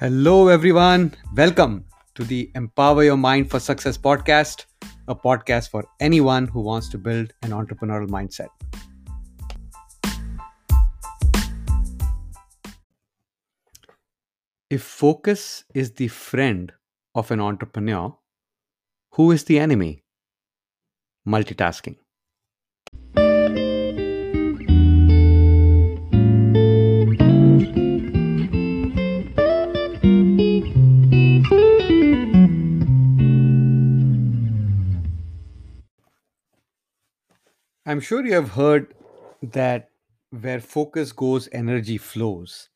Hello, everyone. Welcome to the Empower Your Mind for Success podcast, a podcast for anyone who wants to build an entrepreneurial mindset. If focus is the friend of an entrepreneur, who is the enemy? Multitasking. I'm sure you have heard that where focus goes, energy flows.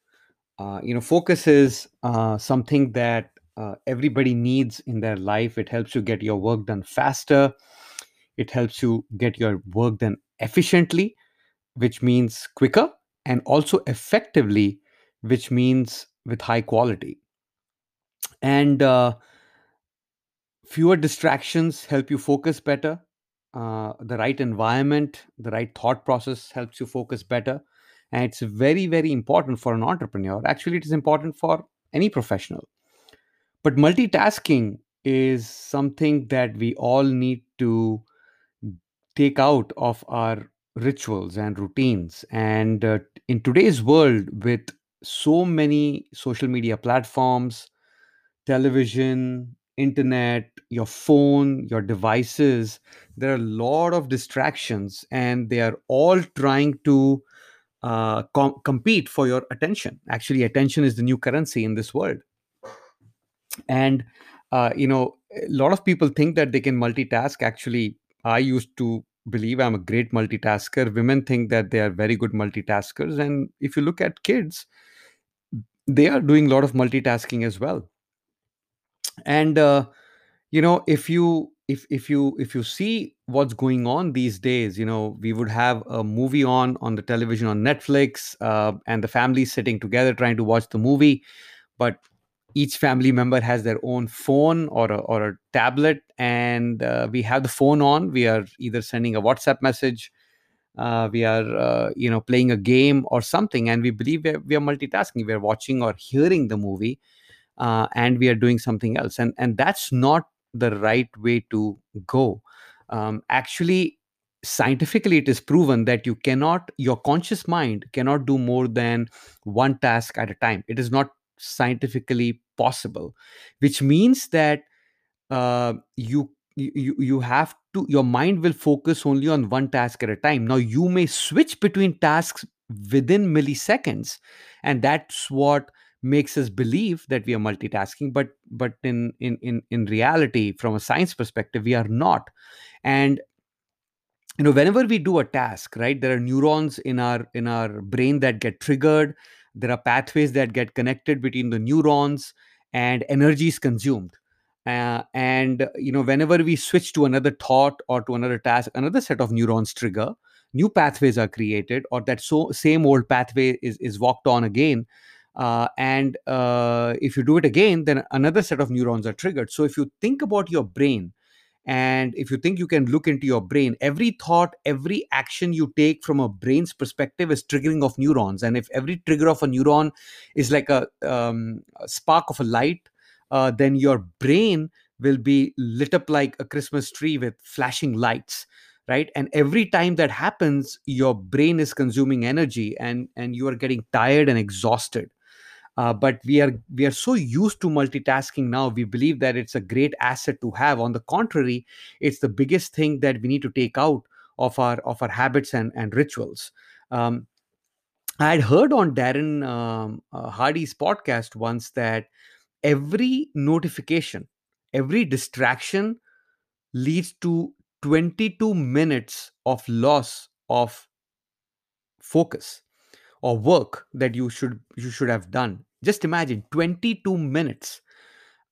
Uh, you know, focus is uh, something that uh, everybody needs in their life. It helps you get your work done faster. It helps you get your work done efficiently, which means quicker, and also effectively, which means with high quality. And uh, fewer distractions help you focus better uh, the right environment the right thought process helps you focus better. And it's very very important for an entrepreneur. Actually it is important for any professional. But multitasking is something that we all need to take out of our rituals and routines. And uh, in today's world with so many social media platforms television, internet, your phone, your devices. There are a lot of distractions, and they are all trying to uh, com- compete for your attention. Actually, attention is the new currency in this world. And, uh, you know, a lot of people think that they can multitask. Actually, I used to believe I'm a great multitasker. Women think that they are very good multitaskers. And if you look at kids, they are doing a lot of multitasking as well and uh, you know if you if if you if you see what's going on these days you know we would have a movie on on the television on netflix uh, and the family sitting together trying to watch the movie but each family member has their own phone or a, or a tablet and uh, we have the phone on. We are either sending a whatsapp message uh, we are uh, you know playing a game or something and we believe we are, we are multitasking. We are watching or hearing the movie uh, and we are doing something else. And and that's not the right way to go. Um, actually scientifically it is proven that you cannot your conscious mind cannot do more than one task at a time. It is not scientifically possible which means that uh, you you you have to your mind will focus only on one task at a time. Now you may switch between tasks within milliseconds and that's what makes us believe that we are multitasking but but in in in, in reality from a science perspective we are not. And you know whenever we do a task right there are neurons in our in our brain that get triggered. There are pathways that get connected between the neurons and energy is consumed. Uh, and you know whenever we switch to another thought or to another task another set of neurons trigger new pathways are created or that so same old pathway is is walked on again uh, and uh, if you do it again then another set of neurons are triggered. So if you think about your brain and if you think you can look into your brain every thought every action you take from a brain's perspective is triggering of neurons. And if every trigger of a neuron is like a, um, a spark of a light uh, then your brain will be lit up like a christmas tree with flashing lights right? And every time that happens your brain is consuming energy and and you are getting tired and exhausted uh, but we are we are so used to multitasking now we believe that it's a great asset to have. On the contrary it's the biggest thing that we need to take out of our of our habits and and rituals. Um, i had heard on darren um, uh, hardy's podcast once that every notification every distraction leads to 22 minutes of loss of focus or work that you should you should have done. Just imagine 22 minutes.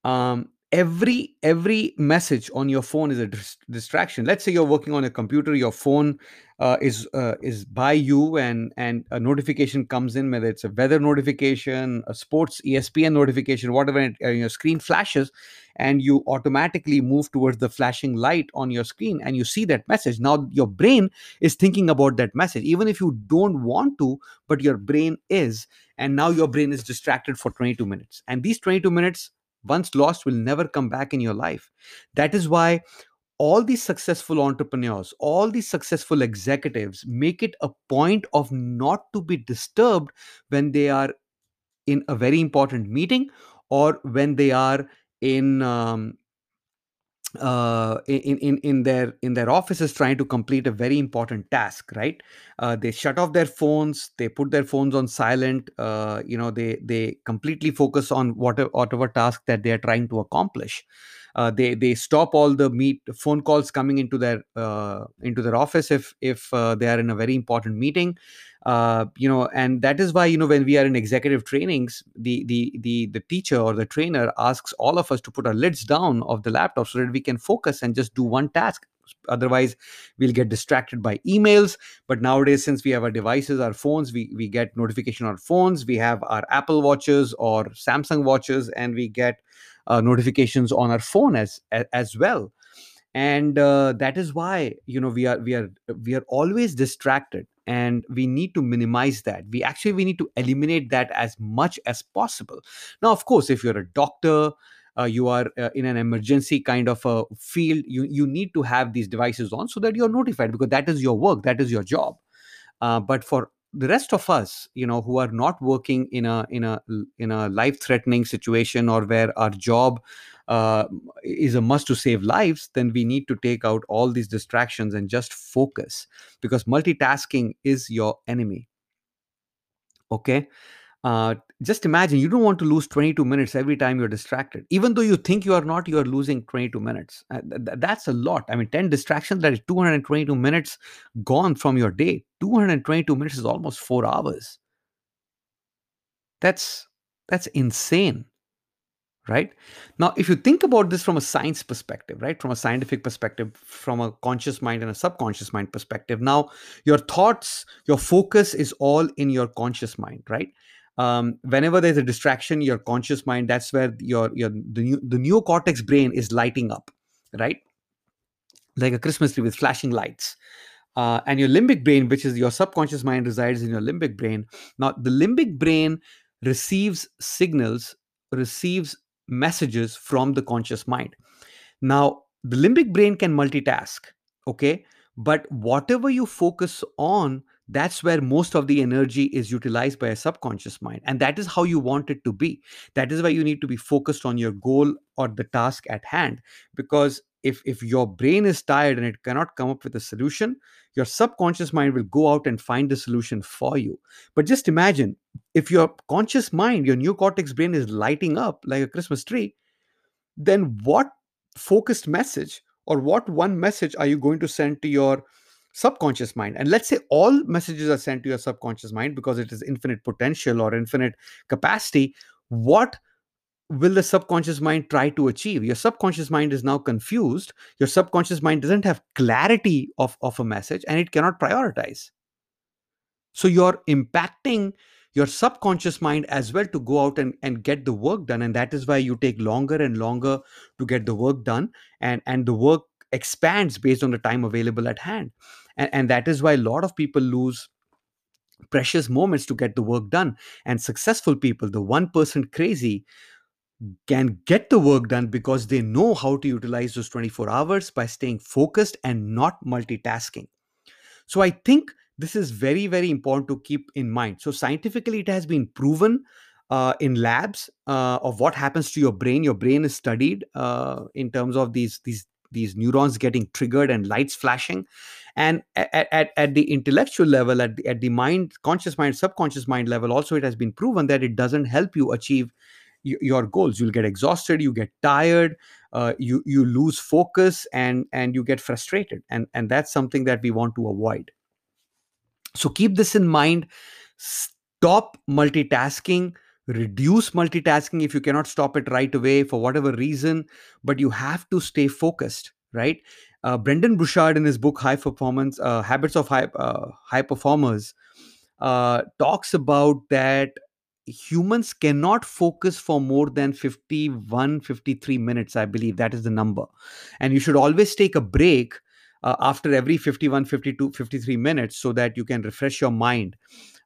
Um, every every message on your phone is a dis- distraction. Let's say you're working on a computer your phone uh, is uh, is by you and and a notification comes in whether it's a weather notification a sports espn notification whatever uh, your screen flashes and you automatically move towards the flashing light on your screen and you see that message. Now your brain is thinking about that message. Even if you don't want to but your brain is and now your brain is distracted for 22 minutes. And these 22 minutes once lost will never come back in your life. That is why all these successful entrepreneurs all these successful executives make it a point of not to be disturbed when they are in a very important meeting or when they are in um, uh, in, in in their in their offices trying to complete a very important task right? Uh, they shut off their phones they put their phones on silent uh, you know they they completely focus on whatever whatever task that they are trying to accomplish. Uh, they they stop all the meet phone calls coming into their uh, into their office if if uh, they are in a very important meeting uh, you know and that is why you know when we are in executive trainings the the the the teacher or the trainer asks all of us to put our lids down of the laptop so that we can focus and just do one task. Otherwise we'll get distracted by emails. But nowadays since we have our devices our phones we, we get notification on our phones we have our apple watches or samsung watches and we get uh, notifications on our phone as as, as well. And uh, that is why you know we are we are we are always distracted and we need to minimize that. We actually we need to eliminate that as much as possible. Now of course if you're a doctor uh, you are uh, in an emergency kind of a field you you need to have these devices on so that you're notified because that is your work that is your job. Uh, but for the rest of us you know who are not working in a in a in a life threatening situation or where our job uh, is a must to save lives then we need to take out all these distractions and just focus because multitasking is your enemy. Okay? Uh, just imagine you don't want to lose 22 minutes every time you're distracted. Even though you think you are not you are losing 22 minutes. Uh, th- th- that's a lot. I mean 10 distractions that is 222 minutes gone from your day. 222 minutes is almost 4 hours. That's that's insane right? Now if you think about this from a science perspective right? From a scientific perspective from a conscious mind and a subconscious mind perspective now your thoughts your focus is all in your conscious mind right? Um, whenever there's a distraction your conscious mind that's where your your the, new, the neocortex brain is lighting up right? Like a christmas tree with flashing lights. Uh, and your limbic brain which is your subconscious mind resides in your limbic brain. Now the limbic brain receives signals receives messages from the conscious mind. Now, the limbic brain can multitask, okay? But whatever you focus on, that's where most of the energy is utilized by a subconscious mind. And that is how you want it to be. That is why you need to be focused on your goal or the task at hand. Because if, if your brain is tired and it cannot come up with a solution, your subconscious mind will go out and find the solution for you. But just imagine if your conscious mind, your neocortex brain is lighting up like a Christmas tree, then what focused message or what one message are you going to send to your subconscious mind? And let's say all messages are sent to your subconscious mind because it is infinite potential or infinite capacity. What will the subconscious mind try to achieve? Your subconscious mind is now confused. Your subconscious mind doesn't have clarity of, of a message and it cannot prioritize. So you're impacting your subconscious mind as well to go out and, and get the work done. And that is why you take longer and longer to get the work done. And, and the work expands based on the time available at hand. And, and that is why a lot of people lose precious moments to get the work done. And successful people, the 1% crazy, can get the work done because they know how to utilize those 24 hours by staying focused and not multitasking. So I think this is very, very important to keep in mind. So scientifically, it has been proven uh, in labs uh, of what happens to your brain. Your brain is studied uh, in terms of these these these neurons getting triggered and lights flashing and at, at, at the intellectual level at the, at the mind conscious mind subconscious mind level also it has been proven that it doesn't help you achieve your goals. You'll get exhausted you get tired uh, you you lose focus and and you get frustrated. And and that's something that we want to avoid. So keep this in mind. Stop multitasking. Reduce multitasking if you cannot stop it right away for whatever reason, but you have to stay focused, right? Uh, Brendon Burchard, in his book High Performance uh, Habits of High, uh, High Performers, uh, talks about that humans cannot focus for more than 51 53 minutes i believe. That is the number. And you should always take a break uh, after every 51 52 53 minutes so that you can refresh your mind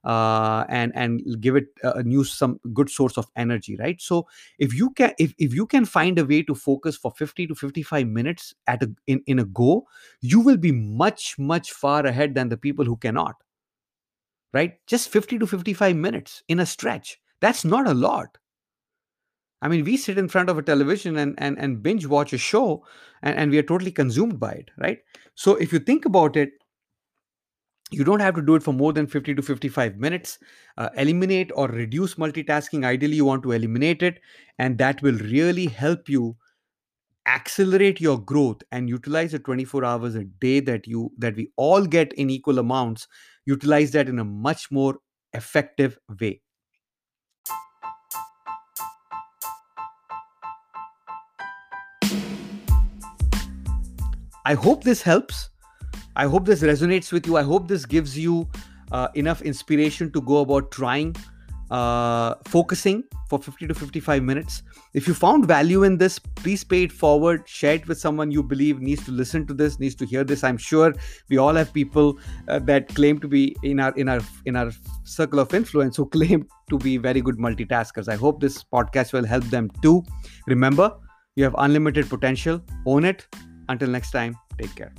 uh, and and give it a new some good source of energy right? So if you can if, if you can find a way to focus for 50 to 55 minutes at a in, in a go you will be much much far ahead than the people who cannot right just 50 to 55 minutes in a stretch that's not a lot I mean, we sit in front of a television and, and, and binge watch a show and, and we are totally consumed by it, right? So if you think about it, you don't have to do it for more than 50 to 55 minutes. Uh, eliminate or reduce multitasking. Ideally, you want to eliminate it, and that will really help you accelerate your growth and utilize the 24 hours a day that you that we all get in equal amounts utilize that in a much more effective way I hope this helps. I hope this resonates with you. I hope this gives you uh, enough inspiration to go about trying uh, focusing for 50 to 55 minutes. If you found value in this, please pay it forward, share it with someone you believe needs to listen to this, needs to hear this. I'm sure we all have people uh, that claim to be in our in our in our circle of influence who claim to be very good multitaskers. I hope this podcast will help them too. Remember, you have unlimited potential. Own it until next time, take care.